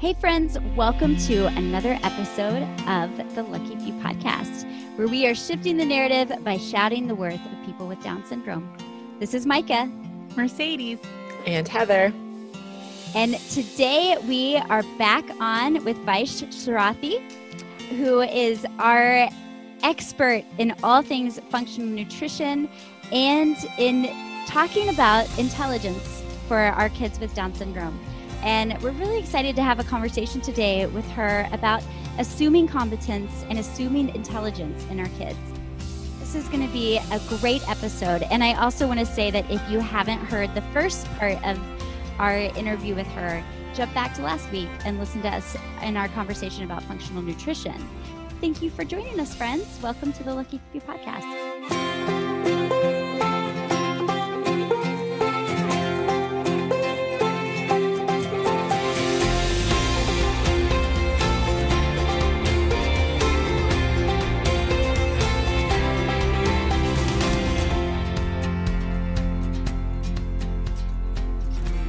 Hey, friends, welcome to another episode of the Lucky Few podcast, where we are shifting the narrative by shouting the worth of people with Down syndrome. This is Micah, Mercedes, and Heather. And today we are back on with Vaish Sarathy, who is our expert in all things functional nutrition and in talking about intelligence for our kids with Down syndrome. And we're really excited to have a conversation today with her about assuming competence and assuming intelligence in our kids. This is going to be a great episode. And I also want to say that if you haven't heard the first part of our interview with her, jump back to last week and listen to us in our conversation about functional nutrition. Thank you for joining us, friends. Welcome to the Lucky Few podcast.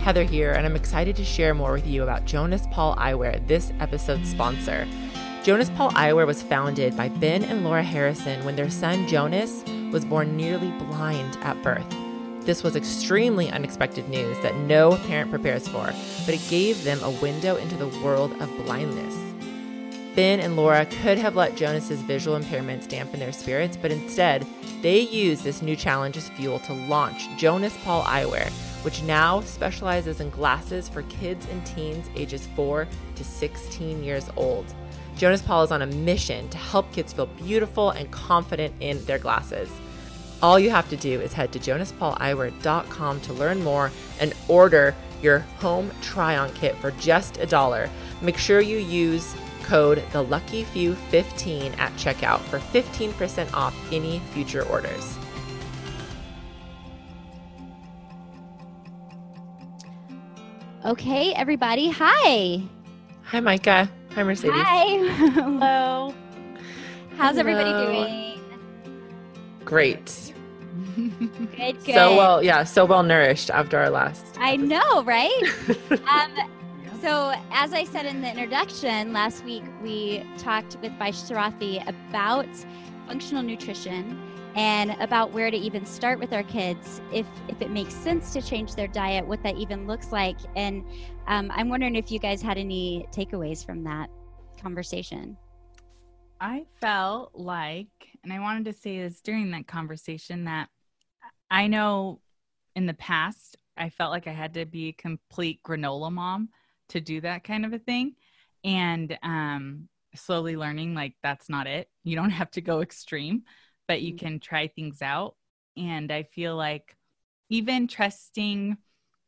Heather here, and I'm excited to share more with you about Jonas Paul Eyewear, this episode's sponsor. Jonas Paul Eyewear was founded by Ben and Laura Harrison when their son Jonas was born nearly blind at birth. This was extremely unexpected news that no parent prepares for, but it gave them a window into the world of blindness. Ben and Laura could have let Jonas's visual impairments dampen their spirits, but instead, they used this new challenge as fuel to launch Jonas Paul Eyewear which now specializes in glasses for kids and teens ages 4 to 16 years old. Jonas Paul is on a mission to help kids feel beautiful and confident in their glasses. All you have to do is head to jonaspauleyewear.com to learn more and order your home try on kit for just a dollar. Make sure you use code the lucky few 15 at checkout for 15% off any future orders. Okay, everybody. Hi. Hi, Micah. Hi, Mercedes. Hi. Hello. How's Hello. everybody doing? Great. Good, good. So well, yeah, so well nourished after our last. I know, right? um, so, as I said in the introduction, last week we talked with Vaish Sarathy about functional nutrition and about where to even start with our kids if if it makes sense to change their diet what that even looks like and um, i'm wondering if you guys had any takeaways from that conversation I felt like, and I wanted to say this during that conversation, that I know in the past, I felt like I had to be a complete granola mom to do that kind of a thing. And um, slowly learning, like, that's not it. You don't have to go extreme, but you mm-hmm. can try things out. And I feel like even trusting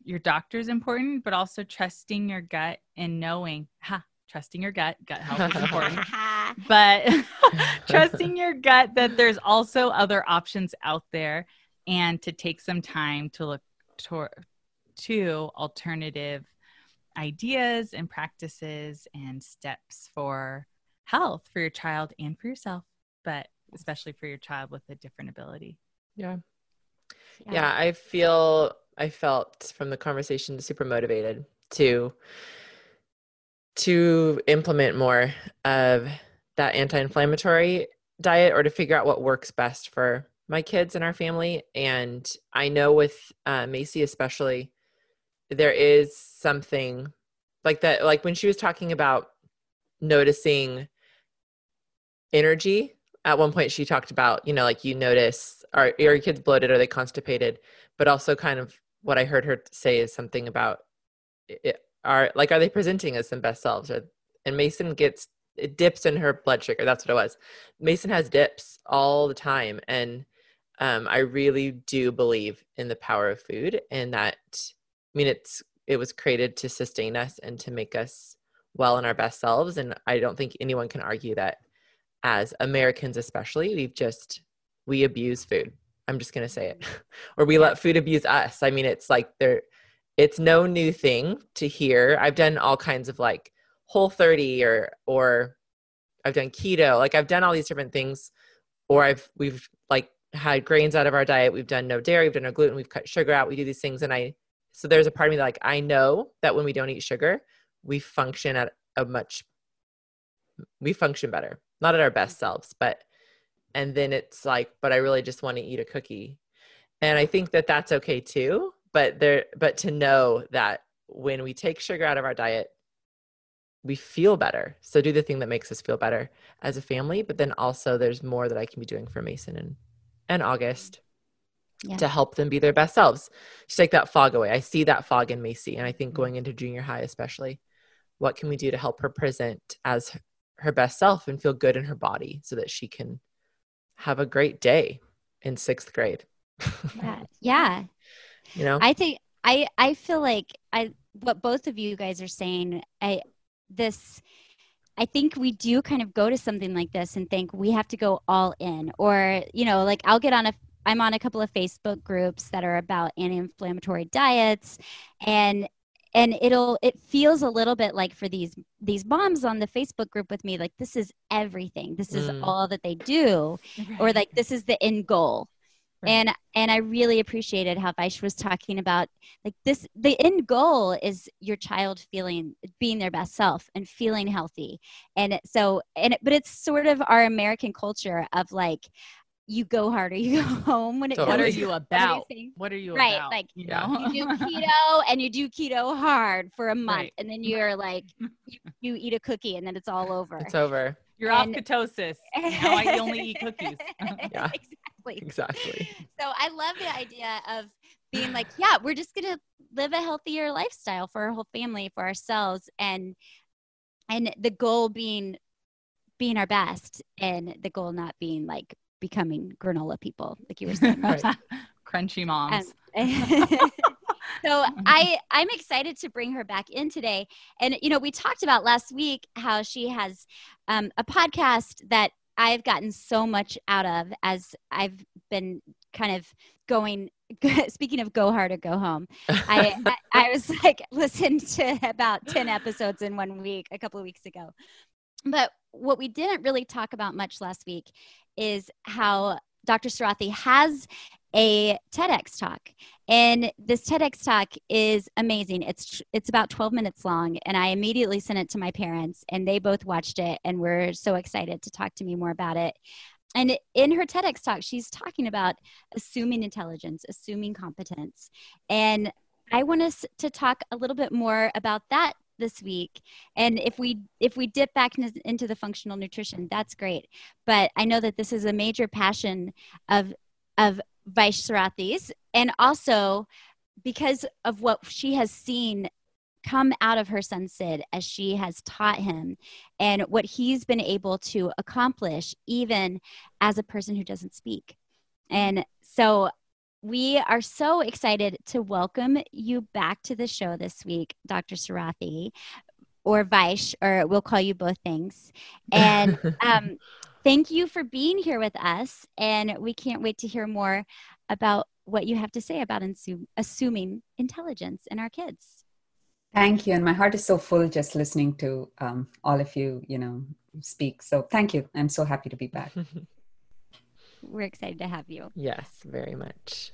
your doctor is important, but also trusting your gut and knowing, ha, trusting your gut, gut health is important. But trusting your gut that there's also other options out there and to take some time to look to, to alternative ideas and practices and steps for health for your child and for yourself. But especially for your child with a different ability Yeah. yeah. I feel I felt from the conversation super motivated to to implement more of that anti-inflammatory diet or to figure out what works best for my kids and our family. And I know with uh, Macy especially, there is something like that. Like when she was talking about noticing energy, at one point she talked about, you know, like you notice are, are your kids bloated? Are they constipated? But also kind of what I heard her say is something about it, are like are they presenting as some best selves? Or, and Mason gets it dips in her blood sugar. That's what it was. Mason has dips all the time, and um, I really do believe in the power of food, and that I mean it's it was created to sustain us and to make us well in our best selves. And I don't think anyone can argue that as Americans, especially, we've just we abuse food. I'm just gonna say it, or we let food abuse us. I mean, it's like there, it's no new thing to hear. I've done all kinds of like whole 30 or or I've done keto. Like I've done all these different things or I've we've like had grains out of our diet. We've done no dairy, we've done no gluten, we've cut sugar out. We do these things and I so there's a part of me that like I know that when we don't eat sugar, we function at a much we function better not at our best selves but and then it's like but i really just want to eat a cookie and i think that that's okay too but there but to know that when we take sugar out of our diet we feel better so do the thing that makes us feel better as a family but then also there's more that i can be doing for mason and and august yeah. to help them be their best selves just take that fog away i see that fog in macy and i think mm-hmm. going into junior high especially what can we do to help her present as her best self and feel good in her body so that she can have a great day in sixth grade. Yeah yeah. You know? I think i i feel like i what both of you guys are saying i this I think we do kind of go to something like this and think we have to go all in or you know like I'll get on a I'm on a couple of Facebook groups that are about anti-inflammatory diets and and it'll it feels a little bit like for these these moms on the facebook group with me like this is everything this is mm. all that they do right. or like this is the end goal Right. And and I really appreciated how Vaish was talking about like this the end goal is your child feeling being their best self and feeling healthy. And so and it, but it's sort of our American culture of like you go hard or you go home when it totally. what are you about? what are you right about, like you know you do keto and you do keto hard for a month right. and then you're like you, you, eat a cookie and then it's all over it's over. You're and, off ketosis. Now i only eat cookies. Yeah. Exactly. Exactly. So i love the idea of being like yeah we're just gonna live a healthier lifestyle for our whole family for ourselves and and the goal being being our best and the goal not being like becoming granola people, like you were saying. Crunchy moms. so I I'm excited to bring her back in today. And you know, we talked about last week how she has um, a podcast that I've gotten so much out of as I've been kind of going speaking of go hard or go home I, I, I was like listened to about 10 episodes in one week a couple of weeks ago but what we didn't really talk about much last week is how Dr. Sarathy has a TEDx talk. And this TEDx talk is amazing. It's it's about 12 minutes long and I immediately sent it to my parents and they both watched it and were so excited to talk to me more about it. And in her TEDx talk, she's talking about assuming intelligence, assuming competence. And I want us to talk a little bit more about that this week and if we if we dip back into the functional nutrition that's great but i know that this is a major passion of of Vaish Sarathy's and also because of what she has seen come out of her son Sid as she has taught him and what he's been able to accomplish even as a person who doesn't speak. And so we are so excited to welcome you back to the show this week, Dr. Sarathy, or Vaish, or we'll call you both things. And um, thank you for being here with us. And we can't wait to hear more about what you have to say about insum- assuming intelligence in our kids. Thank you. And my heart is so full just listening to um, all of you, you know, speak. So thank you. I'm so happy to be back. we're excited to have you. Yes, very much.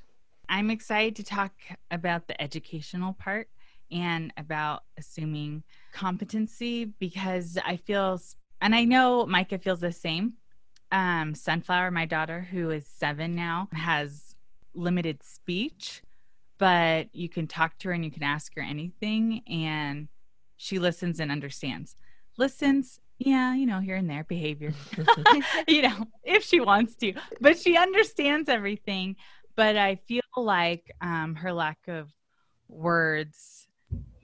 I'm excited to talk about the educational part and about assuming competency because I feel, and I know Micah feels the same. Um, Sunflower, my daughter, who is seven now, has limited speech, but you can talk to her and you can ask her anything, and she listens and understands. Listens yeah, you know, here and there, behavior, you know, if she wants to, but she understands everything. But I feel like um, her lack of words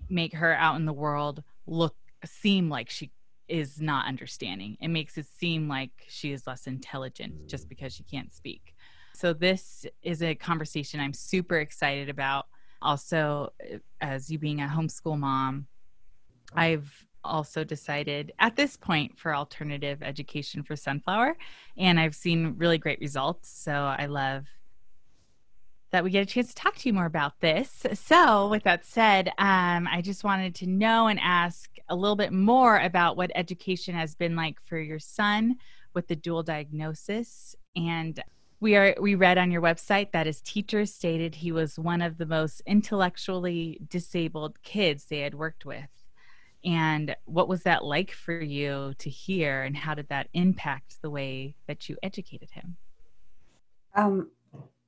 make her out in the world look seem like she is not understanding. It makes it seem like she is less intelligent just because she can't speak. So this is a conversation I'm super excited about. Also, as you being a homeschool mom, I've also decided at this point for alternative education for sunflower and i've seen really great results so i love that we get a chance to talk to you more about this. So with that said um, i just wanted to know and ask a little bit more about what education has been like for your son with the dual diagnosis. And we are we read on your website that his teachers stated he was one of the most intellectually disabled kids they had worked with. And what was that like for you to hear, and how did that impact the way that you educated him? Um,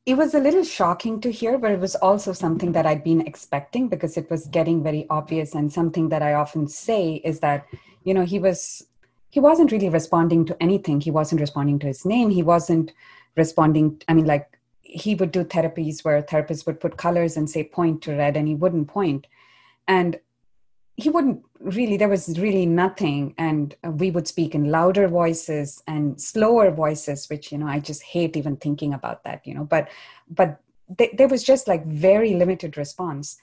it was a little shocking to hear, but it was also something that I'd been expecting because it was getting very obvious. And something that I often say is that, you know, he was he wasn't really responding to anything. He wasn't responding to his name. He wasn't responding. I mean, like he would do therapies where therapists would put colors and say point to red, and he wouldn't point. And he wouldn't really there was really nothing. And we would speak in louder voices and slower voices which you know i just hate even thinking about that you know but but th- there was just like very limited response.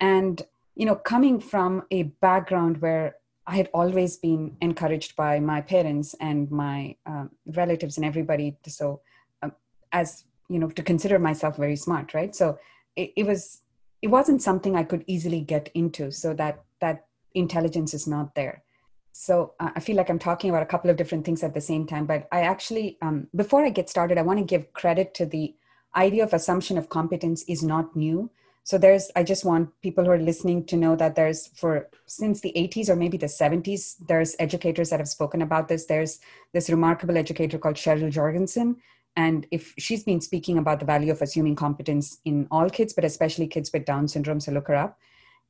And you know coming from a background where i had always been encouraged by my parents and my um, relatives and everybody so um, as you know to consider myself very smart right? So it, it was it wasn't something i could easily get into so that that intelligence is not there. So uh, i feel like i'm talking about a couple of different things at the same time but i actually um, before i get started i want to give credit to the idea of assumption of competence is not new. So there's i just want people who are listening to know that there's for since the 80s or maybe the 70s there's educators that have spoken about this. There's this remarkable educator called cheryl jorgensen and if she's been speaking about the value of assuming competence in all kids but especially kids with down syndrome so look her up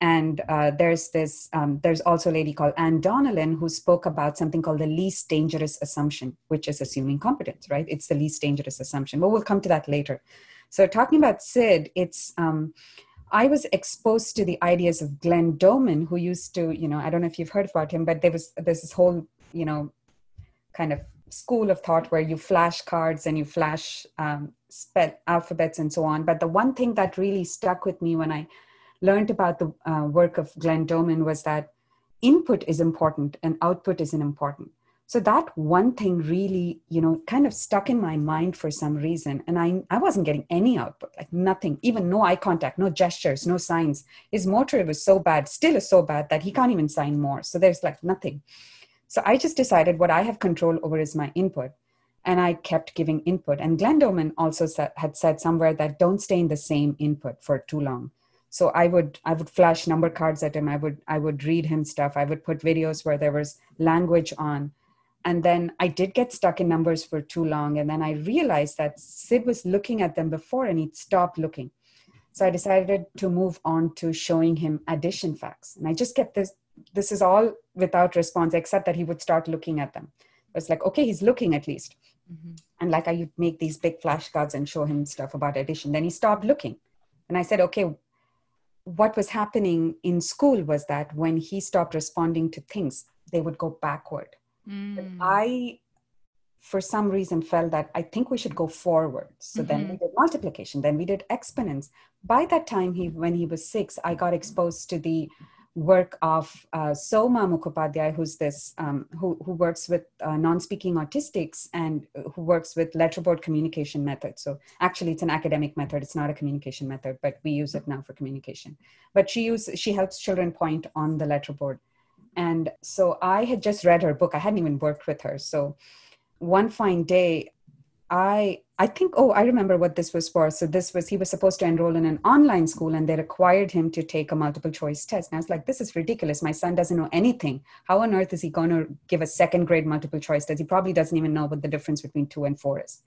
and uh, there's this um, there's also a lady called anne donnellan who spoke about something called the least dangerous assumption which is assuming competence right? It's the least dangerous assumption. But we'll come to that later. So talking about sid it's um, i was exposed to the ideas of glenn doman who used to you know i don't know if you've heard about him but there was there's this whole you know kind of school of thought where you flash cards and you flash um, spell alphabets and so on. But the one thing that really stuck with me when i learned about the uh, work of Glenn Doman was that input is important and output isn't important. So that one thing really, you know, kind of stuck in my mind for some reason. And I, I wasn't getting any output, like nothing, even no eye contact, no gestures, no signs. His motor was so bad, still is so bad that he can't even sign more. So there's like nothing. So I just decided what I have control over is my input. And I kept giving input. And Glenn Doman also said, had said somewhere that don't stay in the same input for too long so i would i would flash number cards at him. I would i would read him stuff. I would put videos where there was language on. And then i did get stuck in numbers for too long. And then i realized that sid was looking at them before and he'd stopped looking. So i decided to move on to showing him addition facts. And i just kept this this is all without response except that he would start looking at them. It's like okay he's looking at least. Mm-hmm. and like i would make these big flashcards and show him stuff about addition. Then he stopped looking. And i said okay what was happening in school was that when he stopped responding to things, they would go backward. Mm. I, for some reason, felt that I think we should go forward. So mm-hmm. then we mm-hmm. did multiplication, then we did exponents. By that time, he when he was six, I got exposed to the work of uh, Soma Mukhopadhyay, who's this, um, who, who works with uh, non-speaking autistics and who works with letterboard communication method. So actually it's an academic method. It's not a communication method, but we use it now for communication. But she uses, she helps children point on the letterboard. And so I had just read her book. I hadn't even worked with her. So one fine day, I I think oh I remember what this was for. So this was he was supposed to enroll in an online school and they required him to take a multiple choice test. And I was like, this is ridiculous. My son doesn't know anything. How on earth is he going to give a second grade multiple choice test? He probably doesn't even know what the difference between two and four is.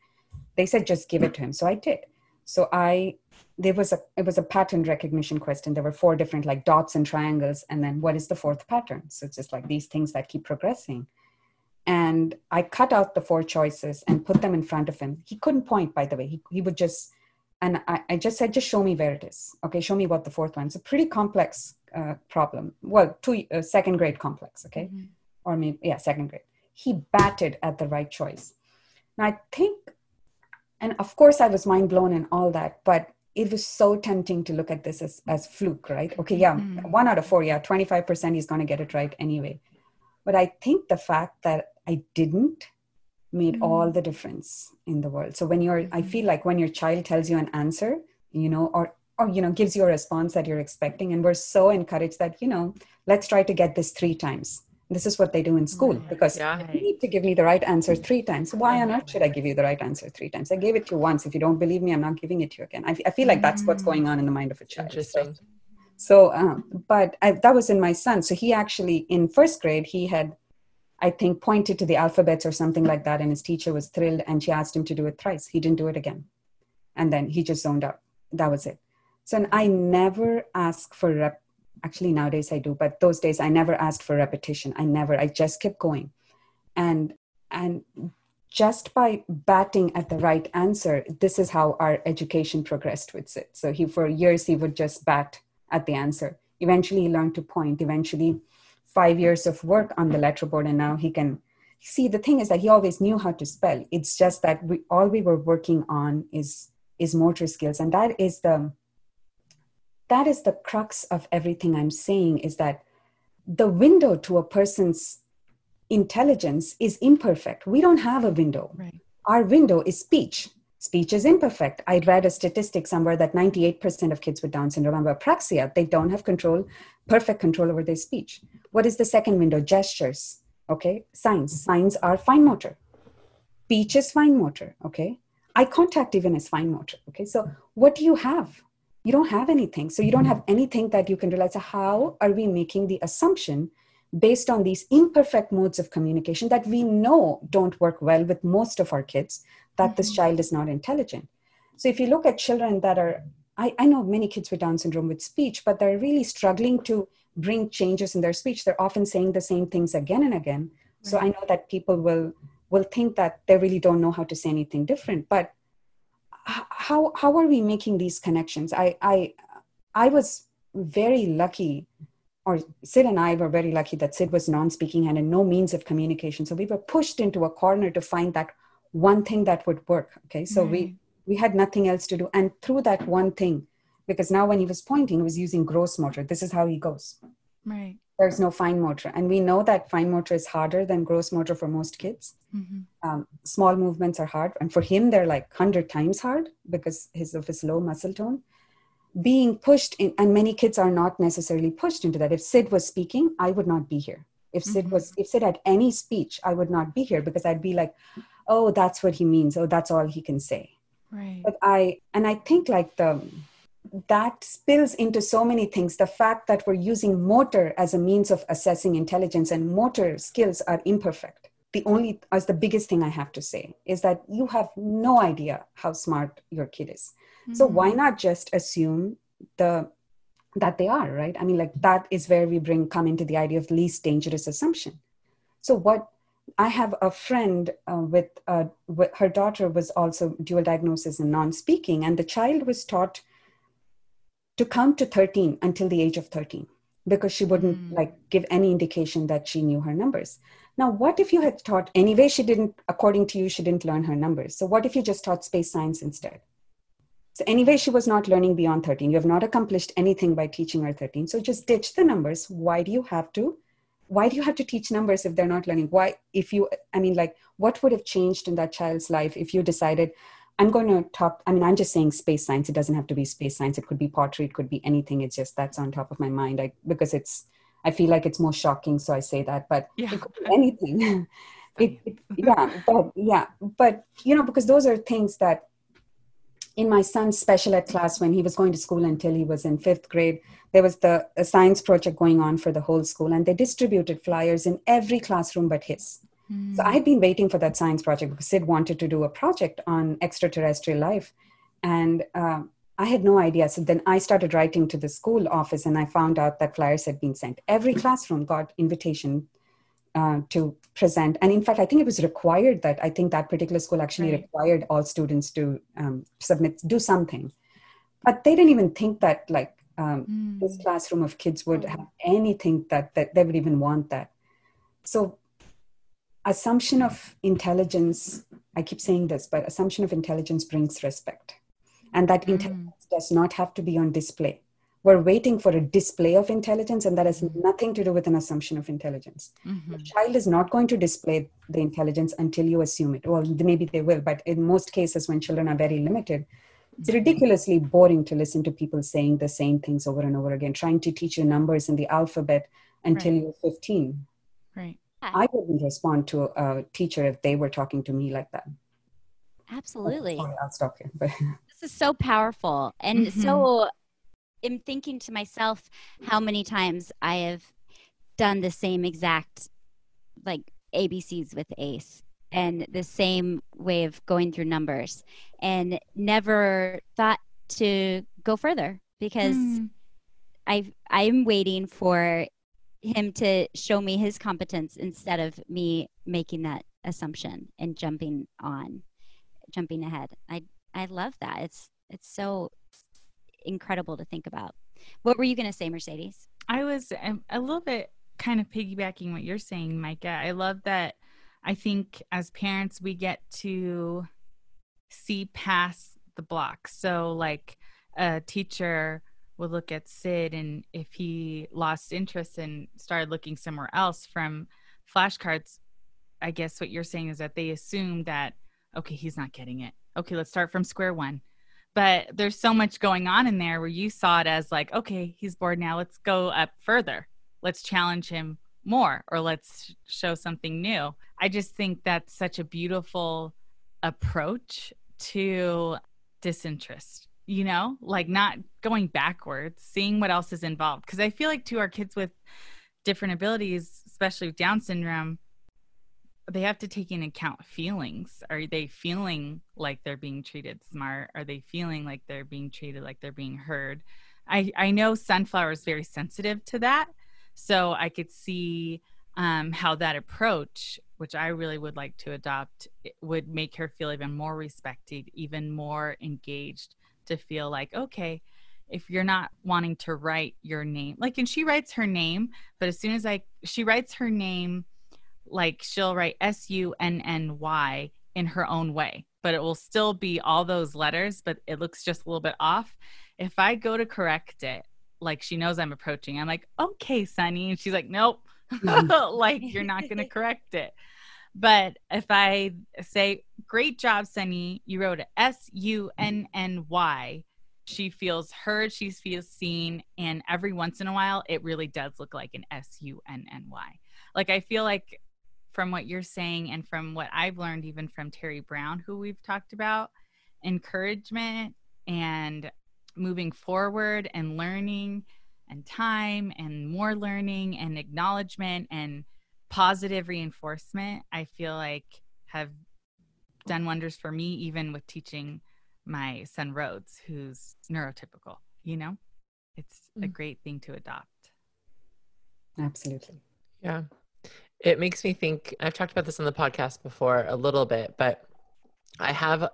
They said just give it to him. So I did. So I there was a it was a pattern recognition question. There were four different like dots and triangles, and then what is the fourth pattern? So it's just like these things that keep progressing and I cut out the four choices and put them in front of him. He couldn't point, by the way. He, he would just, and I, I just said, just show me where it is. Okay, show me what the fourth one. It's a pretty complex uh, problem. Well, two, uh, second grade complex, okay? Mm-hmm. Or maybe, yeah, second grade. He batted at the right choice. Now, I think, and of course, I was mind blown and all that, but it was so tempting to look at this as, as fluke, right? Okay, yeah, mm-hmm. one out of four, yeah, 25% he's going to get it right anyway. But I think the fact that I didn't made mm. all the difference in the world. So when you're, I feel like when your child tells you an answer, you know, or or you know gives you a response that you're expecting, and we're so encouraged that you know, let's try to get this three times. This is what they do in school because yeah. you need to give me the right answer three times. Why on earth should I give you the right answer three times? I gave it to you once. If you don't believe me, I'm not giving it to you again. I, I feel like that's what's mm. going on in the mind of a child. Interesting. So, So, um, but I, that was in my son. So he actually, in first grade, he had, I think, pointed to the alphabets or something like that, and his teacher was thrilled, and she asked him to do it thrice. He didn't do it again, and then he just zoned out. That was it. So and I never ask for rep. Actually, nowadays I do, but those days I never asked for repetition. I never. I just kept going, and and just by batting at the right answer, this is how our education progressed with Sid. So he, for years, he would just bat at the answer. Eventually, he learned to point. Eventually, five years of work on the letterboard, and now he can see. The thing is that he always knew how to spell. It's just that we all we were working on is is motor skills, and that is the that is the crux of everything I'm saying. Is that the window to a person's intelligence is imperfect. We don't have a window. Right. Our window is speech. Speech is imperfect. I read a statistic somewhere that 98% of kids with Down syndrome have apraxia. They don't have control, perfect control over their speech. What is the second window? Gestures. Okay. Signs. Signs are fine motor. Speech is fine motor. Okay. Eye contact even is fine motor. Okay. So what do you have? You don't have anything. So you don't mm-hmm. have anything that you can realize. So how are we making the assumption based on these imperfect modes of communication that we know don't work well with most of our kids that mm-hmm. this child is not intelligent so if you look at children that are I, I know many kids with down syndrome with speech but they're really struggling to bring changes in their speech they're often saying the same things again and again right. so i know that people will will think that they really don't know how to say anything different but how how are we making these connections i i i was very lucky or Sid and I were very lucky that Sid was non speaking and in no means of communication. So we were pushed into a corner to find that one thing that would work. Okay. So we, mm-hmm. we had nothing else to do. And through that one thing, because now when he was pointing, he was using gross motor. This is how he goes. Right. There's no fine motor. And we know that fine motor is harder than gross motor for most kids. Mm-hmm. Um, small movements are hard. And for him, they're like 100 times hard because his, of his low muscle tone being pushed in and many kids are not necessarily pushed into that if sid was speaking i would not be here if sid mm-hmm. was if sid had any speech i would not be here because i'd be like oh that's what he means. Oh that's all he can say. Right. But i and i think like the that spills into so many things. The fact that we're using motor as a means of assessing intelligence and motor skills are imperfect. The only as the biggest thing i have to say is that you have no idea how smart your kid is. So why mm-hmm. not just assume the that they are right? I mean like that is where we bring come into the idea of least dangerous assumption. So what i have a friend uh, with, uh, with her daughter was also dual diagnosis and non-speaking and the child was taught to count to 13 until the age of 13 because she wouldn't mm. like give any indication that she knew her numbers now what if you had taught anyway she didn't according to you she didn't learn her numbers so what if you just taught space science instead so anyway, she was not learning beyond 13. You have not accomplished anything by teaching her 13. So just ditch the numbers. Why do you have to? Why do you have to teach numbers if they're not learning? Why, if you, I mean, like, what would have changed in that child's life if you decided, I'm going to talk, I mean, I'm just saying space science. It doesn't have to be space science. It could be pottery. It could be anything. It's just that's on top of my mind I, because it's, I feel like it's more shocking. So I say that, but yeah. it could be anything. it, it, yeah, but yeah, but you know, because those are things that in my son's special ed class when he was going to school until he was in fifth grade there was the a science project going on for the whole school and they distributed flyers in every classroom but his. Mm. so i had been waiting for that science project because sid wanted to do a project on extraterrestrial life. And uh, i had no idea. So then i started writing to the school office and i found out that flyers had been sent. Every classroom got invitation uh, to present. And in fact, I think it was required that I think that particular school actually right. required all students to um, submit, do something. But they didn't even think that like um, mm. this classroom of kids would have anything that, that they would even want that. So assumption of intelligence, I keep saying this, but assumption of intelligence brings respect. And that mm. intelligence does not have to be on display we're waiting for a display of intelligence and that has mm-hmm. nothing to do with an assumption of intelligence mm-hmm. the child is not going to display the intelligence until you assume it well maybe they will but in most cases when children are very limited it's mm-hmm. ridiculously boring to listen to people saying the same things over and over again trying to teach you numbers in the alphabet until right. you're 15 right i wouldn't respond to a teacher if they were talking to me like that absolutely oh, sorry, i'll stop here but this is so powerful and mm-hmm. so am thinking to myself how many times I have done the same exact like ABCs with ACE and the same way of going through numbers and never thought to go further because mm. I I'm waiting for him to show me his competence instead of me making that assumption and jumping on jumping ahead. I I love that. It's it's so incredible to think about. What were you going to say, Mercedes? I was um, a little bit kind of piggybacking what you're saying, Micah. I love that. I think as parents, we get to see past the block. So, like a teacher would look at Sid, and if he lost interest and started looking somewhere else from flashcards, I guess what you're saying is that they assume that, okay, he's not getting it. Okay, let's start from square one but there's so much going on in there where you saw it as like okay he's bored now let's go up further. Let's challenge him more or let's show something new. I just think that's such a beautiful approach to disinterest you know? Like not going backwards seeing what else is involved. Because i feel like to our kids with different abilities especially with down syndrome they have to take into account feelings. Are they feeling like they're being treated smart? Are they feeling like they're being treated like they're being heard? I, I know Sunflower is very sensitive to that. So I could see um, how that approach, which I really would like to adopt, would make her feel even more respected, even more engaged to feel like, okay, if you're not wanting to write your name, like, and she writes her name, but as soon as I, she writes her name like she'll write S U N N Y in her own way, but it will still be all those letters, but it looks just a little bit off. If I go to correct it, like she knows I'm approaching, I'm like, okay, Sunny. And she's like, nope, mm-hmm. like you're not going to correct it. But if I say, great job, Sunny, you wrote S U N N Y, she feels heard, she feels seen. And every once in a while, it really does look like an S U N N Y. Like I feel like from what you're saying and from what I've learned, even from Terry Brown, who we've talked about, encouragement and moving forward and learning and time and more learning and acknowledgement and positive reinforcement, I feel like have done wonders for me, even with teaching my son Rhodes, who's neurotypical. You know, it's mm. a great thing to adopt. Absolutely. Yeah. It makes me think, I've talked about this on the podcast before a little bit, but I have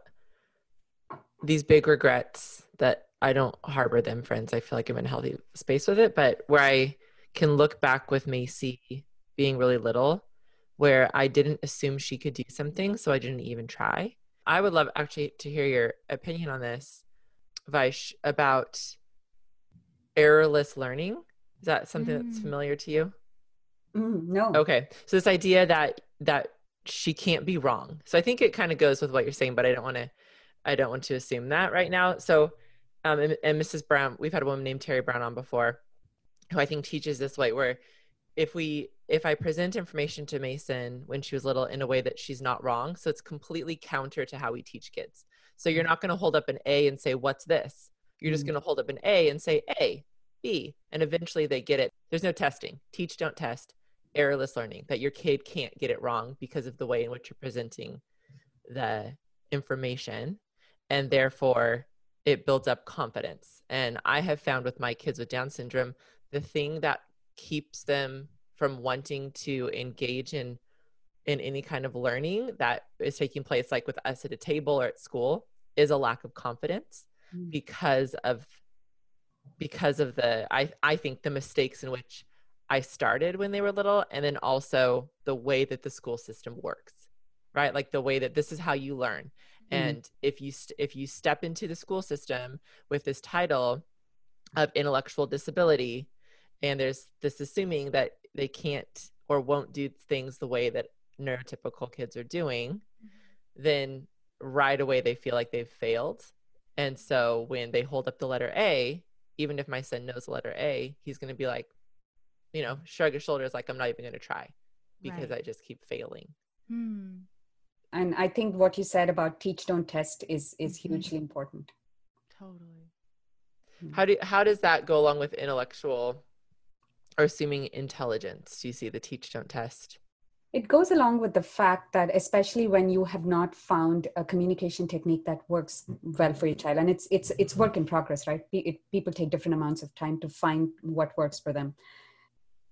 these big regrets that I don't harbor them, friends. I feel like I'm in a healthy space with it, but where I can look back with Macy being really little, where I didn't assume she could do something, so I didn't even try. I would love actually to hear your opinion on this, Vaish, about errorless learning. Is that something mm. that's familiar to you? Mm, no. Okay. So this idea that that she can't be wrong. So I think it kind of goes with what you're saying, but I don't want to I don't want to assume that right now. So um and, and Mrs. Brown, we've had a woman named Terry Brown on before who I think teaches this way where if we if I present information to Mason when she was little in a way that she's not wrong, so it's completely counter to how we teach kids. So you're not going to hold up an A and say what's this? You're just mm. going to hold up an A and say A, B, and eventually they get it. There's no testing. Teach, don't test errorless learning that your kid can't get it wrong because of the way in which you're presenting the information and therefore it builds up confidence and i have found with my kids with down syndrome the thing that keeps them from wanting to engage in in any kind of learning that is taking place like with us at a table or at school is a lack of confidence mm. because of because of the i i think the mistakes in which I started when they were little, and then also the way that the school system works, right? Like the way that this is how you learn. Mm-hmm. And if you st- if you step into the school system with this title of intellectual disability, and there's this assuming that they can't or won't do things the way that neurotypical kids are doing, mm-hmm. then right away they feel like they've failed. And so when they hold up the letter A, even if my son knows the letter A, he's going to be like, you know, shrug your shoulders like I'm not even going to try because right. I just keep failing. Hmm. And I think what you said about teach don't test is is mm-hmm. hugely important. Totally. How do how does that go along with intellectual or assuming intelligence? Do you see the teach don't test? It goes along with the fact that, especially when you have not found a communication technique that works well for your child, and it's it's it's work in progress, right? It, people take different amounts of time to find what works for them.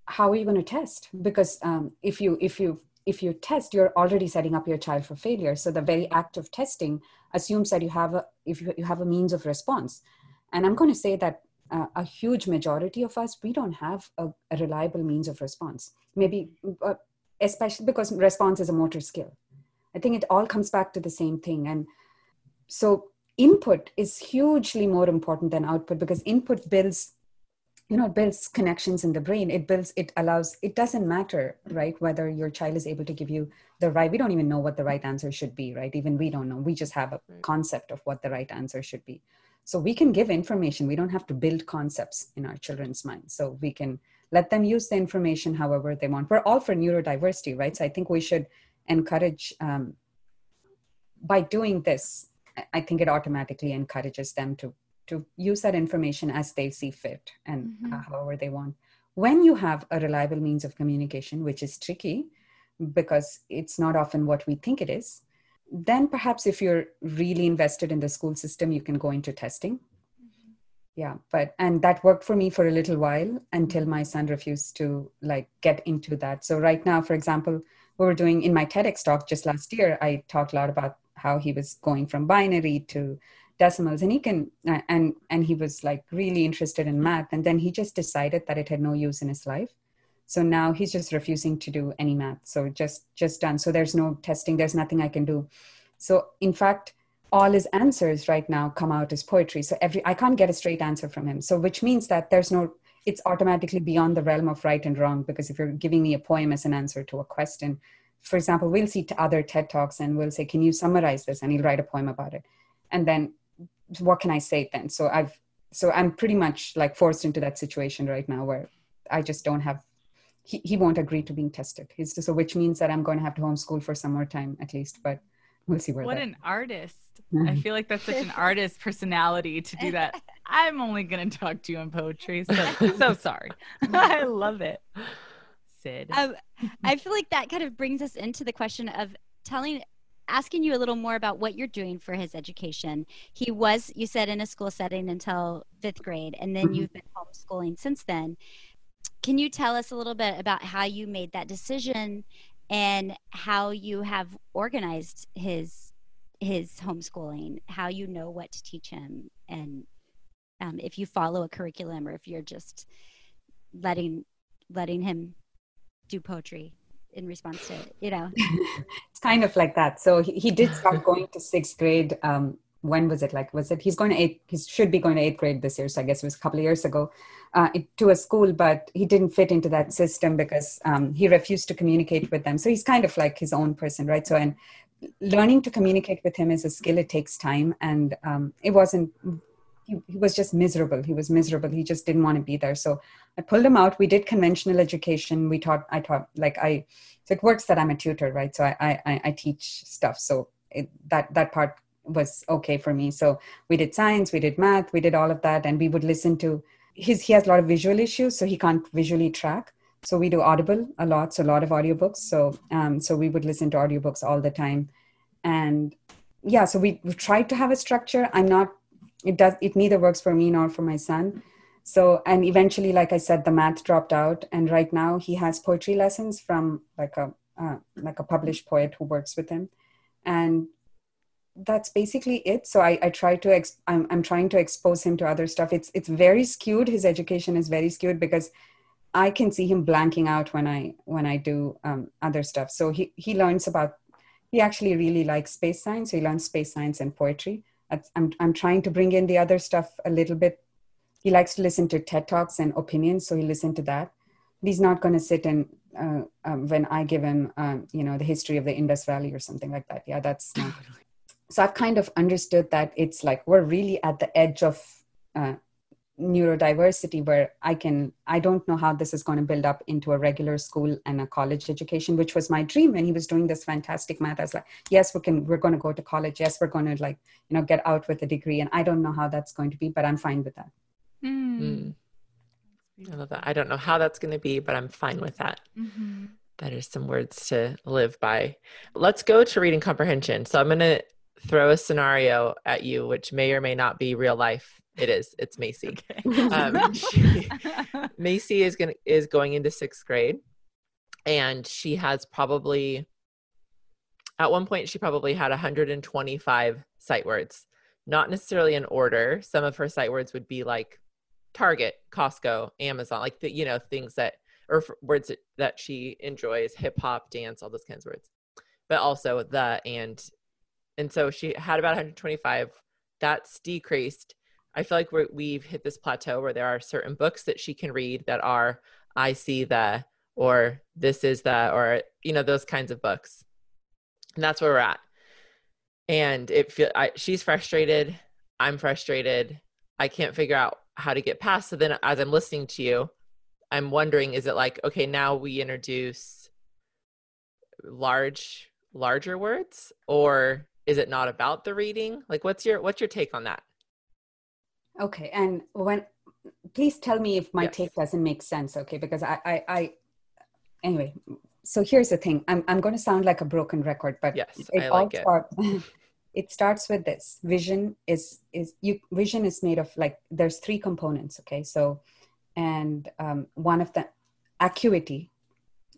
How are you going to test? Because um, if you if you if you test, you're already setting up your child for failure. So the very act of testing assumes that you have a if you, you have a means of response, and I'm going to say that uh, a huge majority of us we don't have a, a reliable means of response. Maybe. Uh, especially because response is a motor skill. I think it all comes back to the same thing. And so input is hugely more important than output because input builds you know it builds connections in the brain. It builds it allows it doesn't matter right whether your child is able to give you the right we don't even know what the right answer should be right? Even we don't know. We just have a concept of what the right answer should be. So we can give information. We don't have to build concepts in our children's minds. So we can let them use the information however they want. We're all for neurodiversity right? So i think we should encourage um, by doing this i think it automatically encourages them to to use that information as they see fit and mm-hmm. uh, however they want. When you have a reliable means of communication which is tricky because it's not often what we think it is then perhaps if you're really invested in the school system you can go into testing. Yeah but and that worked for me for a little while until my son refused to like get into that. So right now for example we were doing in my tedx talk just last year i talked a lot about how he was going from binary to decimals and he can uh, and and he was like really interested in math and then he just decided that it had no use in his life so now he's just refusing to do any math so just just done so there's no testing there's nothing i can do so in fact all his answers right now come out as poetry. So every I can't get a straight answer from him. So which means that there's no it's automatically beyond the realm of right and wrong because if you're giving me a poem as an answer to a question, for example, we'll see other TED talks and we'll say, "Can you summarize this?" and he'll write a poem about it, and then what can I say then? So I've so I'm pretty much like forced into that situation right now where I just don't have. He, he won't agree to being tested. He's just, so which means that I'm going to have to homeschool for some more time at least, but we'll see where. What that, an artist! I feel like that's such an artist personality to do that. I'm only going to talk to you in poetry. So, so sorry. I love it. Sid. Um, I feel like that kind of brings us into the question of telling, asking you a little more about what you're doing for his education. He was, you said, in a school setting until fifth grade, and then mm-hmm. you've been homeschooling since then. Can you tell us a little bit about how you made that decision and how you have organized his his homeschooling, how you know what to teach him, and um, if you follow a curriculum or if you're just letting letting him do poetry in response to you know. It's kind of like that. So he, he did start going to sixth grade um, when was it? Like was it he's going to eight he should be going to eighth grade this year so i guess it was a couple of years ago uh, to a school but he didn't fit into that system because um, he refused to communicate with them. So he's kind of like his own person right? So and learning to communicate with him is a skill it takes time and um, it wasn't he, he, was just miserable. He was miserable. He just didn't want to be there. So i pulled him out. We did conventional education. We taught i taught like i so it works that i'm a tutor right? So i i, I teach stuff. So it, that that part was okay for me. So we did science we did math we did all of that and we would listen to his he has a lot of visual issues so he can't visually track. So we do audible a lot so a lot of audiobooks. So um, so we would listen to audiobooks all the time. And yeah so we, we tried to have a structure. I'm not it does it neither works for me nor for my son so and eventually like i said the math dropped out and right now he has poetry lessons from like a uh, like a published poet who works with him and that's basically it so i, I try to ex- I'm, I'm trying to expose him to other stuff it's it's very skewed his education is very skewed because I can see him blanking out when I when I do um, other stuff. So he he learns about he actually really likes space science. So he learns space science and poetry. I'm I'm trying to bring in the other stuff a little bit. He likes to listen to TED talks and opinions, so he listen to that. But he's not going to sit and uh, um, when I give him um, you know the history of the Indus Valley or something like that. Yeah, that's not. So I've kind of understood that it's like we're really at the edge of uh, neurodiversity where i can i don't know how this is going to build up into a regular school and a college education which was my dream when he was doing this fantastic math i was like yes we can we're going to go to college yes we're going to like you know get out with a degree and i don't know how that's going to be but i'm fine with that Mm. Mm. I love that. I don't know how that's going to be, but I'm fine with that. Mhm. That is some words to live by. Let's go to reading comprehension. So I'm going to throw a scenario at you, which may or may not be real life. It is. It's Macy. Um, she- Macy is going is going into sixth grade, and she has probably at one point she probably had 125 sight words, not necessarily in order. Some of her sight words would be like Target, Costco, Amazon, like the you know things that or words that, she enjoys, hip hop, dance, all those kinds of words, but also the and and so she had about 125. That's decreased. I feel like we're, we've hit this plateau where there are certain books that she can read that are I see the or this is the or you know those kinds of books, and that's where we're at. And it feel I, she's frustrated. I'm frustrated. I can't figure out how to get past. So then, as I'm listening to you, I'm wondering: is it like okay, now we introduce large, larger words, or is it not about the reading? Like, what's your what's your take on that? Okay, and when please tell me if my Yes. take doesn't make sense, okay? Because I, I, I anyway. So here's the thing. I'm, I'm going to sound like a broken record, but Yes, it I all like it. start- it starts with this. Vision is is you. Vision is made of like there's three components. Okay, so and um, one of the acuity,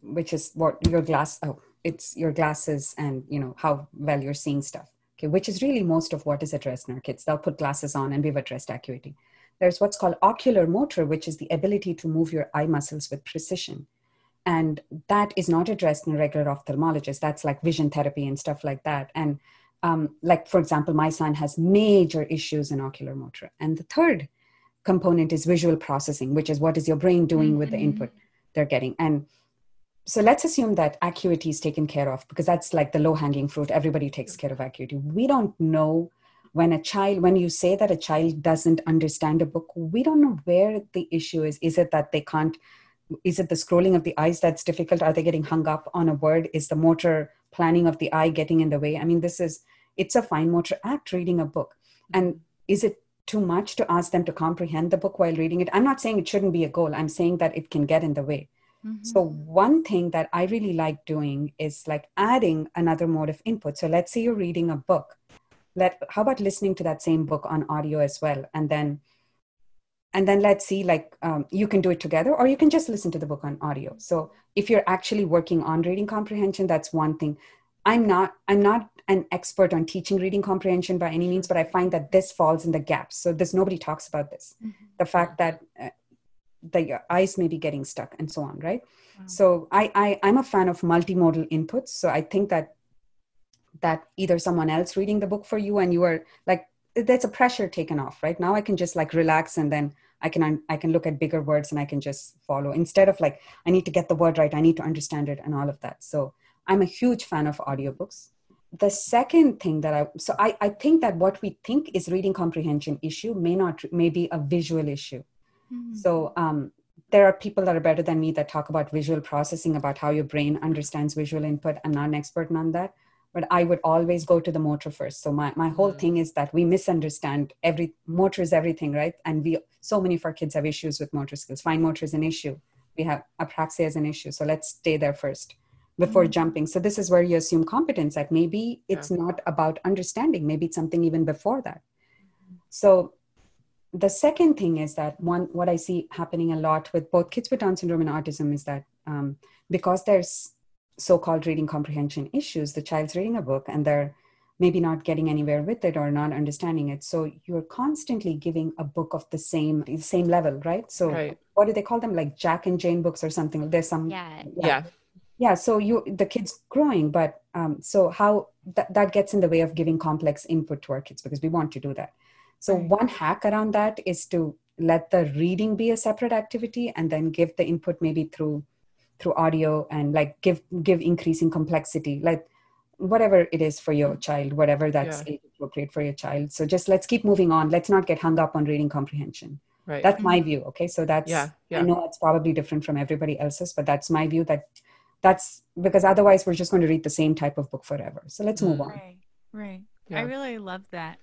which is what your glass. Oh, it's your glasses and you know how well you're seeing stuff. Okay, which is really most of what is addressed in our kids. They'll put glasses on, and we've addressed acuity. There's what's called ocular motor, which is the ability to move your eye muscles with precision. And that is not addressed in a regular ophthalmologist. That's like vision therapy and stuff like that. And um, like, for example, my son has major issues in ocular motor. And the third component is visual processing, which is what is your brain doing with the input they're getting. And so let's assume that acuity is taken care of because that's like the low hanging fruit. Everybody takes care of acuity. We don't know when a child, when you say that a child doesn't understand a book, we don't know where the issue is. Is it that they can't? Is it the scrolling of the eyes that's difficult? Are they getting hung up on a word? Is the motor planning of the eye getting in the way? I mean, this is, it's a fine motor act reading a book. And is it too much to ask them to comprehend the book while reading it? I'm not saying it shouldn't be a goal. I'm saying that it can get in the way. Mhm. So one thing that I really like doing is like adding another mode of input. So let's say you're reading a book. Let how about listening to that same book on audio as well, and then and then let's see like um, you can do it together, or you can just listen to the book on audio. So if you're actually working on reading comprehension, that's one thing. I'm not I'm not an expert on teaching reading comprehension by any means, but I find that this falls in the gaps. So there's nobody talks about this. Mhm. The fact that uh, that your eyes may be getting stuck and so on, right? Wow. So I, I I'm a fan of multimodal inputs. So I think that that either someone else reading the book for you and you are like that's a pressure taken off, right? Now I can just like relax and then I can I can look at bigger words and I can just follow instead of like I need to get the word right, I need to understand it and all of that. So I'm a huge fan of audiobooks. The second thing that I so I, I think that what we think is reading comprehension issue may not may be a visual issue. Mhm. So um, there are people that are better than me that talk about visual processing, about how your brain understands visual input. I'm not an expert on that, but I would always go to the motor first. So my, my whole Mhm. thing is that we misunderstand every motor is everything, right? And we so many of our kids have issues with motor skills. Fine motor is an issue. We have apraxia is an issue. So let's stay there first before Mhm. jumping. So this is where you assume competence that maybe it's not about understanding. Maybe it's something even before that. So the second thing is that one what i see happening a lot with both kids with down syndrome and autism is that um, because there's so-called reading comprehension issues the child's reading a book and they're maybe not getting anywhere with it or not understanding it so you're constantly giving a book of the same same level right so Right. what do they call them like jack and jane books or something there's some Yeah. Yeah. yeah so you the kids growing but um, so how that, that gets in the way of giving complex input to our kids because we want to do that so Right. one hack around that is to let the reading be a separate activity and then give the input maybe through through audio and like give give increasing complexity like whatever it is for your child whatever that's age appropriate for your child so just let's keep moving on let's not get hung up on reading comprehension Right. that's my view okay so that's yeah. yeah. I know it's probably different from everybody else's, but that's my view that that's because otherwise we're just going to read the same type of book forever. So let's move on. Right. Right. Yeah. I really love that.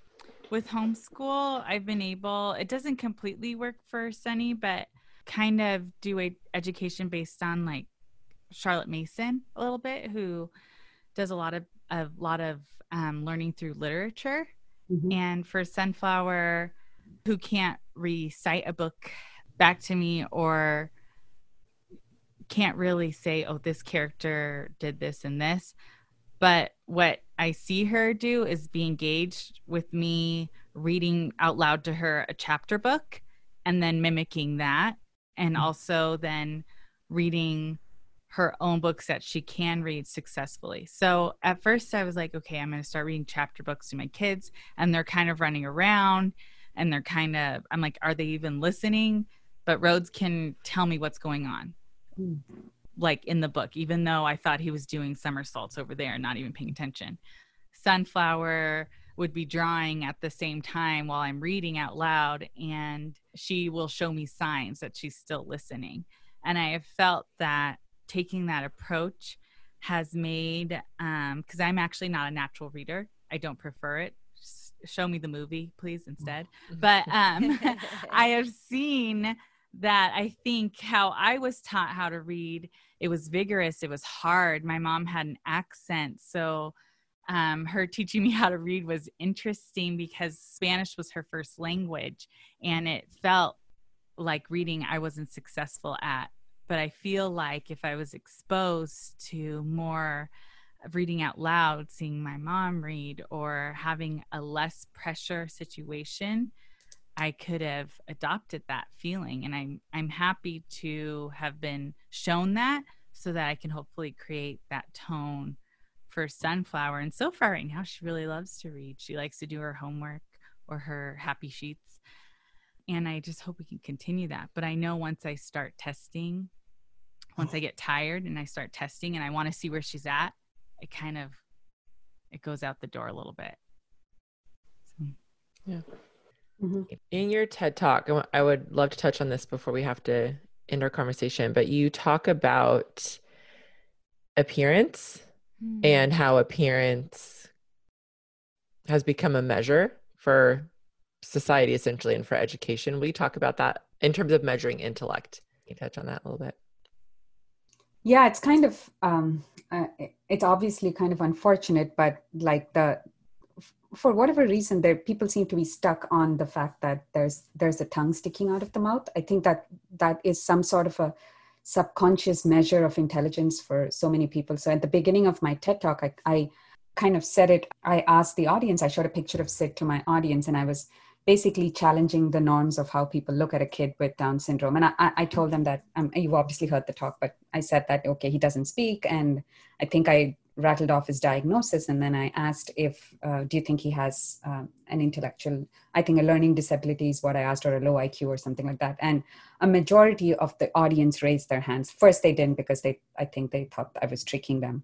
with homeschool, I've been able, it doesn't completely work for Sunny, but kind of do a education based on like Charlotte Mason a little bit, who does a lot of a lot of um, learning through literature. Mm-hmm. And for Sunflower, who can't recite a book back to me or can't really say, oh, this character did this and this. But what I see her do is be engaged with me reading out loud to her a chapter book and then mimicking that. And mm-hmm. also then reading her own books that she can read successfully. So at first I was like, okay, I'm going to start reading chapter books to my kids and they're kind of running around and they're kind of I'm like, are they even listening? But Rhodes can tell me what's going on. Like in the book, even though I thought he was doing somersaults over there, not even paying attention. Sunflower would be drawing at the same time while I'm reading out loud, and she will show me signs that she's still listening. And I have felt that taking that approach has made, because um, I'm actually not a natural reader, I don't prefer it show me the movie please instead mm-hmm. but um i have seen that i think how i was taught how to read it was vigorous it was hard. My mom had an accent so um, her teaching me how to read was interesting because spanish was her first language and it felt like reading i wasn't successful at. But i feel like if i was exposed to more of reading out loud, seeing my mom read, or having a less pressure situation, I could have adopted that feeling. And I'm I'm happy to have been shown that so that I can hopefully create that tone for Sunflower. And so far right now, she really loves to read. She likes to do her homework or her happy sheets. And I just hope we can continue that. But I know once I start testing, once I oh. get tired and I start testing and I want to see where she's at, it kind of it goes out the door a little bit. So. Yeah. Mm-hmm. In your TED talk, I would love to touch on this before we have to end our conversation, but you talk about appearance mm-hmm. and how appearance has become a measure for society essentially and for education. Will you talk about that in terms of measuring intellect? Can you touch on that a little bit? yeah it's kind of um, uh, it's obviously kind of unfortunate but like the for whatever reason there people seem to be stuck on the fact that there's there's a tongue sticking out of the mouth i think that that is some sort of a subconscious measure of intelligence for so many people so at the beginning of my ted talk i, I kind of said it i asked the audience i showed a picture of sid to my audience and i was basically challenging the norms of how people look at a kid with Down syndrome. And I, I told them that um, you've obviously heard the talk, but I said that, okay, he doesn't speak. And I think I rattled off his diagnosis. And then I asked if, uh, do you think he has uh, an intellectual, I think a learning disability is what I asked, or a low IQ or something like that. And a majority of the audience raised their hands. First, they didn't because they, I think they thought I was tricking them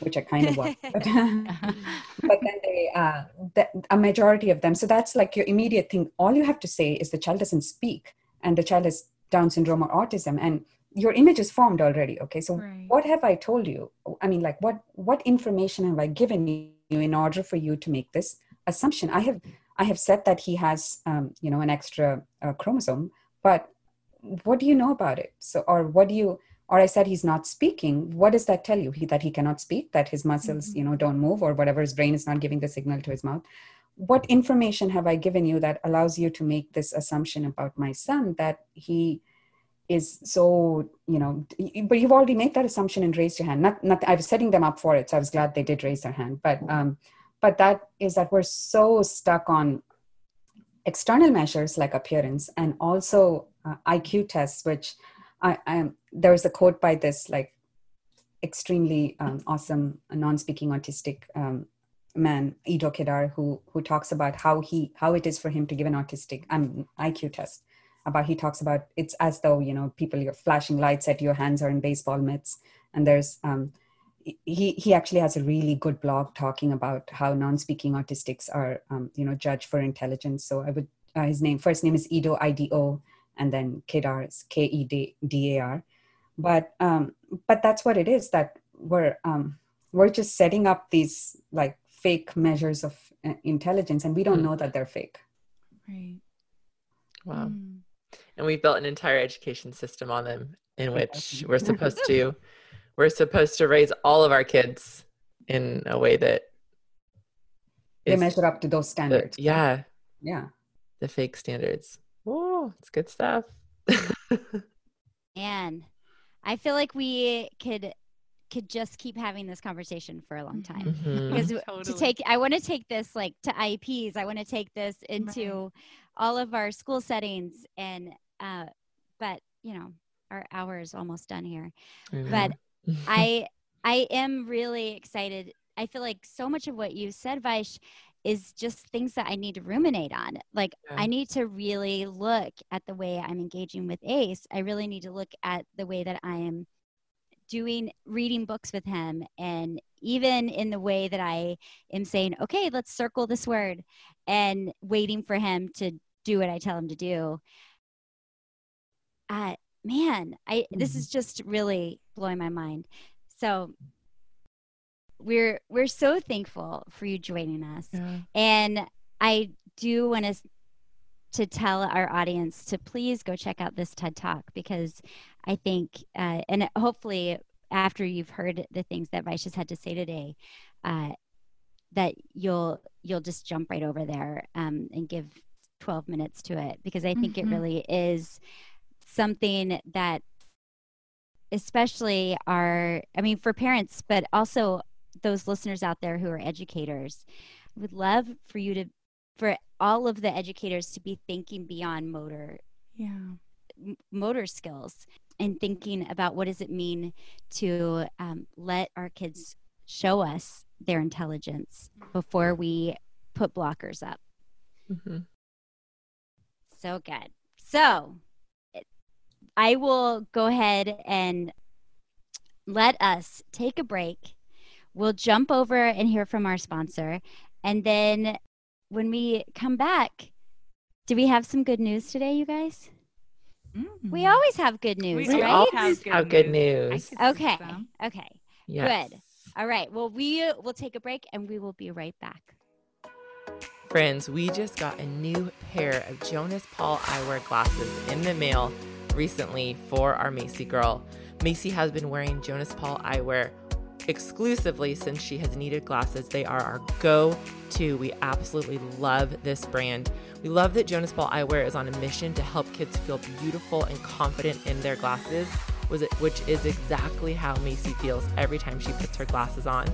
which I kind of was. but, but then they, uh, the, a majority of them. So that's like your immediate thing. All you have to say is the child doesn't speak and the child has Down syndrome or autism, and your image is formed already. Okay, so right. what have I told you? I mean, like what what information have I given you in order for you to make this assumption? I have I have said that he has, um, you know, an extra uh, chromosome, but what do you know about it? So, or what do you? or i said he's not speaking what does that tell you he, that he cannot speak that his muscles mm-hmm. you know don't move or whatever his brain is not giving the signal to his mouth what information have i given you that allows you to make this assumption about my son that he is so you know but you've already made that assumption and raised your hand. Not not i was setting them up for it so i was glad they did raise their hand. But um but that is that we're so stuck on external measures like appearance and also uh, iq tests which I, I there was a quote by this like extremely um, awesome non-speaking autistic um, man Ido Kedar who who talks about how he how it is for him to give an autistic um, IQ test about he talks about it's as though you know people you're flashing lights at your hands are in baseball mitts and there's um, he he actually has a really good blog talking about how non-speaking autistics are um, you know judged for intelligence so I would uh, his name first name is Ido I D O and then Kedar is K E D A R. But um, but that's what it is that we're um, we're just setting up these like fake measures of uh, intelligence and we don't Mm. know that they're fake Right. Wow. Mm. And we've built an entire education system on them in which we're supposed to we're supposed to raise all of our kids in a way that they is measure up to those the- standards yeah, yeah the fake standards. Oh, it's good stuff. And I feel like we could could just keep having this conversation for a long time. Mhm. Because to take I want to take this like to IEPs. I want to take this into all of our school settings and uh but you know, our hour is almost done here. But Mhm. I I am really excited. I feel like so much of what you said, Vaish, is just things that I need to ruminate on. Like Yeah. I need to really look at the way I'm engaging with Ace. I really need to look at the way that I am doing reading books with him and even in the way that I am saying, okay, let's circle this word and waiting for him to do what I tell him to do. Uh man, I this Mhm. is just really blowing my mind. So we're we're so thankful for you joining us. Yeah. And I do want to to tell our audience to please go check out this TED Talk because I think, uh, and hopefully after you've heard the things that Vaish has had to say today, uh, that you'll you'll just jump right over there um, and give 12 minutes to it because I think Mhm. it really is something that especially our i mean for parents but also those listeners out there who are educators I would love for you to for all of the educators to be thinking beyond motor Yeah. motor skills and thinking about what does it mean to um, let our kids show us their intelligence before we put blockers up Mhm. so good. So I will go ahead and let us take a break. We'll jump over and hear from our sponsor. And then when we come back, do we have some good news today, you guys? We Mm. always have good news, We We right? always have good have good news. I news. Okay. some. Okay. Yes. All right. Well, we will take a break and we will be right back. Friends, we just got a new pair of Jonas Paul eyewear glasses in the mail recently for our Macy girl. Macy has been wearing Jonas Paul eyewear exclusively since she has needed glasses. They are our go to. We absolutely love this brand. We love that Jonas Paul Eyewear is on a mission to help kids feel beautiful and confident in their glasses, which is exactly how Macy feels every time she puts her glasses on.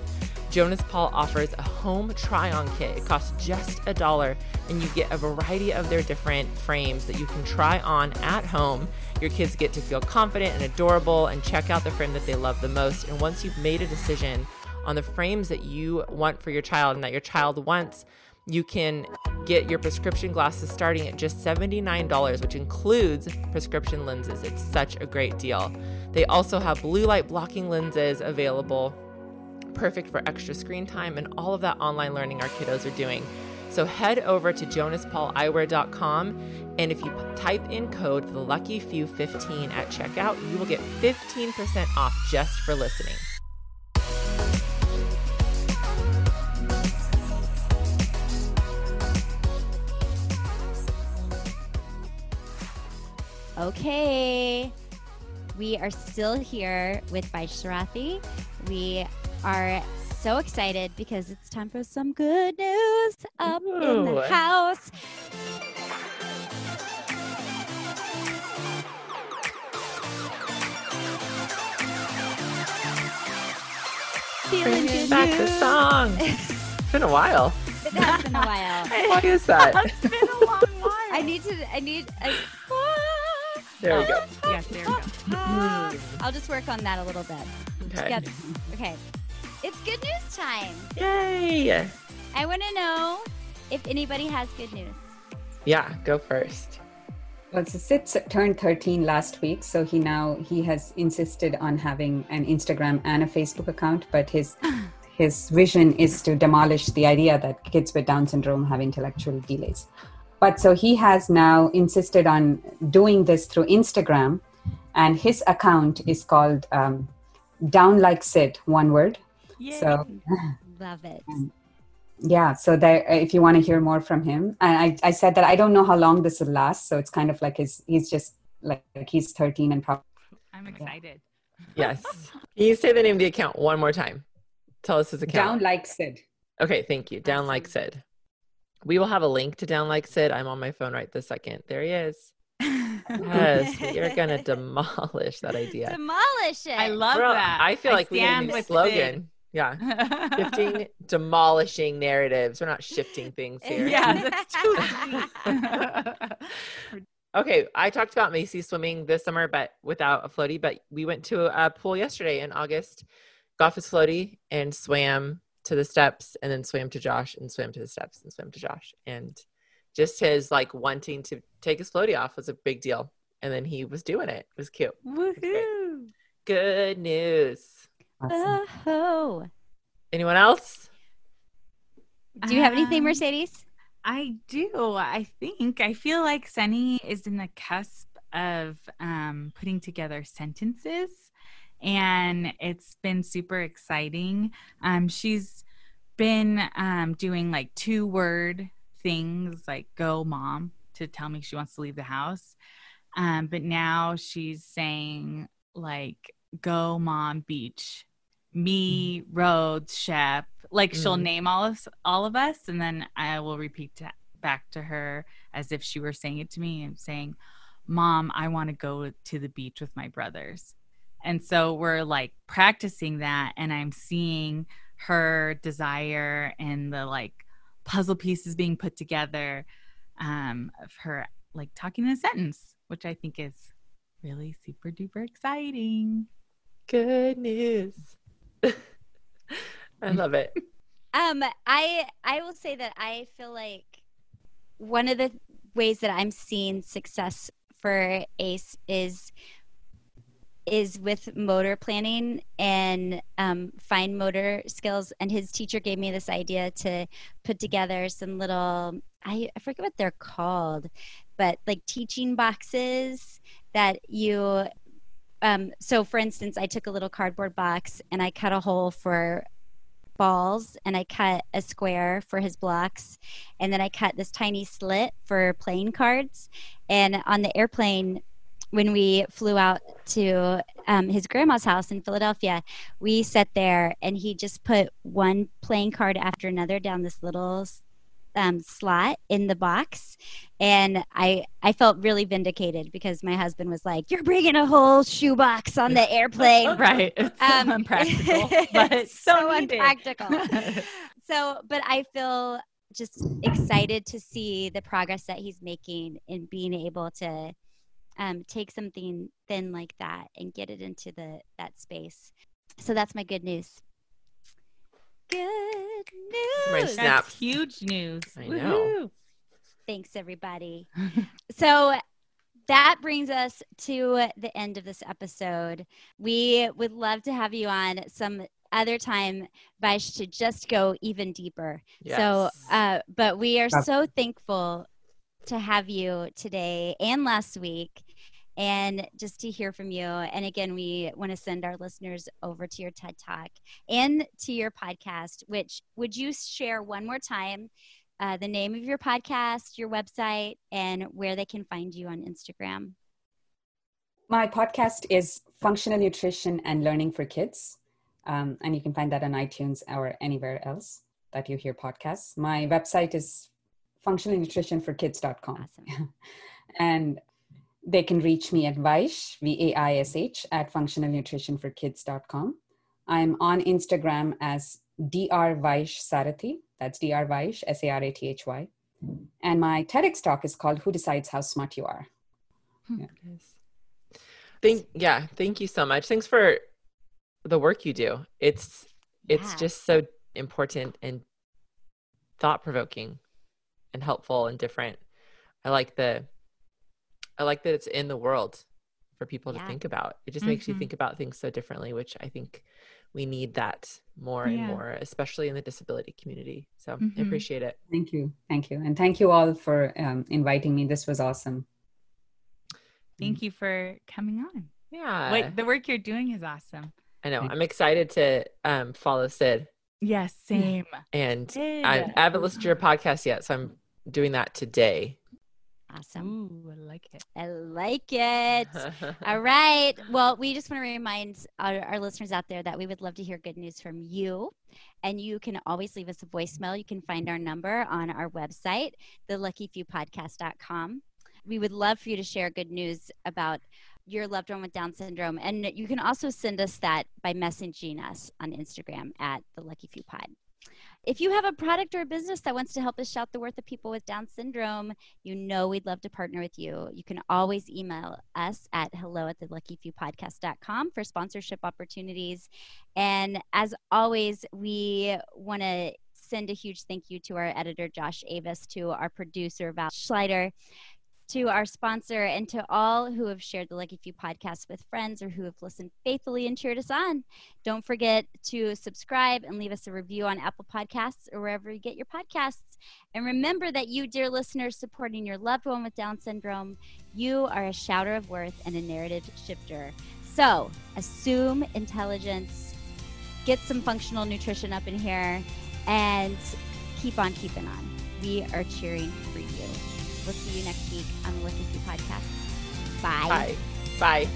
Jonas Paul offers a home try on kit. It costs just a dollar, and you get a variety of their different frames that you can try on at home. Your kids get to feel confident and adorable and check out the frame that they love the most. And once you've made a decision on the frames that you want for your child and that your child wants, you can get your prescription glasses starting at just $79, which includes prescription lenses. It's such a great deal. They also have blue light blocking lenses available perfect for extra screen time and all of that online learning our kiddos are doing. So head over to jonaspauleyewear.com and if you type in code the lucky few 15 at checkout, you will get 15% off just for listening. Okay. We are still here with Vaish Sarathy. We are so excited because it's time for some good news up in the house. Feeling Bringing good back news. the song. It's been a while. It has been a while. Why is that? It's been a long while. I need to. I need. I, There we go. Yes, there we go. I'll just work on that a little bit. Okay. Yep. Okay. It's good news time. Yay. I want to know if anybody has good news. Yeah, go first. Well, so Sid turned 13 last week, so he now he has insisted on having an Instagram and a Facebook account, but his his vision is to demolish the idea that kids with Down syndrome have intellectual delays. But so he has now insisted on doing this through Instagram, and his account is called um, Down Like Sid, one word. Yay. So Love it. yeah, so there, if you want to hear more from him, and I, I said that I don't know how long this will last, so it's kind of like his, he's just like, like he's 13 and probably. I'm excited. Yes. Can you say the name of the account one more time? Tell us his account. Down like Sid. Okay, thank you. Down like Sid. We will have a link to Down Like Sid. I'm on my phone right this second. There he is. Yes, you're gonna demolish that idea. Demolish it. I love Bro, that. I feel like we need a stand new with slogan. Yeah. Shifting, demolishing narratives. We're not shifting things eh, here. yeah, that's too. Okay, I talked about Macy swimming this summer, but without a floaty. But we went to a pool yesterday in August, got off his floaty, and swam to the steps, and then swam to Josh, and swam to the steps, and swam to Josh, and just his like wanting to take his floaty off was a big deal, and then he was doing it. It was cute. Woohoo! Good news. Awesome. Oh. Anyone else? Do you have anything, Um, Mercedes? I do. I think I feel like Sunny is in the cusp of um, putting together sentences, and it's been super exciting. Um, she's been um, doing like two word things like "go mom" to tell me she wants to leave the house, um, but now she's saying like "go mom beach." Me, Rhodes, Shep, like she'll Mm. name all of all of us, and then I will repeat to, back to her as if she were saying it to me and saying, "Mom, I want to go to the beach with my brothers." And so we're like practicing that, and I'm seeing her desire and the like puzzle pieces being put together um, of her like talking in a sentence, which I think is really super duper exciting. Good news. I love it. Um, I I will say that I feel like one of the ways that I'm seeing success for Ace is is with motor planning and um, fine motor skills. And his teacher gave me this idea to put together some little I, I forget what they're called, but like teaching boxes that you um, so for instance i took a little cardboard box and i cut a hole for balls and i cut a square for his blocks. And then i cut this tiny slit for playing cards. And on the airplane when we flew out to um, his grandma's house in philadelphia we sat there and he just put one playing card after another down this little um, slot in the box and I I felt really vindicated because my husband was like, "You're bringing a whole shoebox on the airplane." right. It's so Um, unpractical, but so, so unpractical. so, but I feel just excited to see the progress that he's making in being able to um, take something thin like that and get it into the that space. So that's my good news. Good My news. snap. That's huge news. I know. Thanks, everybody. so that brings us to the end of this episode. We would love to have you on some other time, Vaish, to just go even deeper. So, uh, but we are so thankful to have you today and last week and just to hear from you. And again, we want to send our listeners over to your TED Talk and to your podcast, which would you share one more time uh, the name of your podcast, your website, and where they can find you on Instagram? My podcast is Functional Nutrition and Learning for Kids. Um, and you can find that on iTunes or anywhere else that you hear podcasts. My website is functionalnutritionforkids.com. Awesome. and they can reach me at Vaish, V A I S H, at functionalnutritionforkids.com. I'm on Instagram as Dr. Vaish Sarathy. That's Dr. Vaish, S A R A T H Y. And my TEDx talk is called Who Decides How Smart You Are? Hmm. Yes. Thank yeah, thank you so much. Thanks for the work you do. It's it's Yeah. just so important and thought provoking and helpful and different. I like the I like that it's in the world for people to think about. It just makes you Mhm. think about things so differently, which I think we need that more and more, especially in the disability community. So I Mhm. appreciate it. Thank you. Thank you. And thank you all for um, inviting me. This was awesome. Thank you for coming on. Yeah. What the work you're doing is awesome. I know. I'm excited to um, follow Sid Yes, same. And Yeah. I, I haven't listened to your podcast yet, so I'm doing that today. Awesome. Ooh, I like it. I like it. All right. Well, we just want to remind our, our listeners out there that we would love to hear good news from you. And you can always leave us a voicemail. You can find our number on our website, theluckyfewpodcast.com. We would love for you to share good news about your loved one with Down syndrome. And you can also send us that by messaging us on Instagram at the Lucky Few Pod. If you have a product or a business that wants to help us shout the worth of people with Down syndrome, you know we'd love to partner with you. You can always email us at hello at the luckyfewpodcast.com for sponsorship opportunities. And as always, we want to send a huge thank you to our editor, Josh Avis, to our producer, Val Schleider, to our sponsor, and to all who have shared the Lucky Few podcast with friends or who have listened faithfully and cheered us on. Don't forget to subscribe and leave us a review on Apple Podcasts or wherever you get your podcasts. And remember that you, dear listeners, supporting your loved one with Down syndrome, you are a shouter of worth and a narrative shifter. So assume intelligence, get some functional nutrition up in here, and keep on keeping on. We are cheering for you. We'll see you next week on the Lucky Few podcast. Bye. Bye. Bye.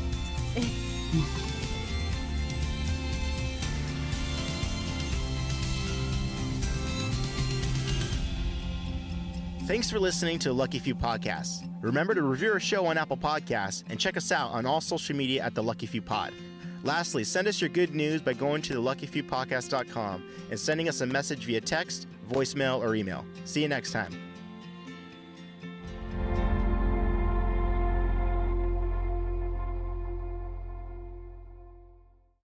Thanks for listening to Lucky Few Podcasts. Remember to review our show on Apple Podcasts and check us out on all social media at The Lucky Few Pod. Lastly, send us your good news by going to theluckyfewpodcast.com and sending us a message via text, voicemail, or email. See you next time.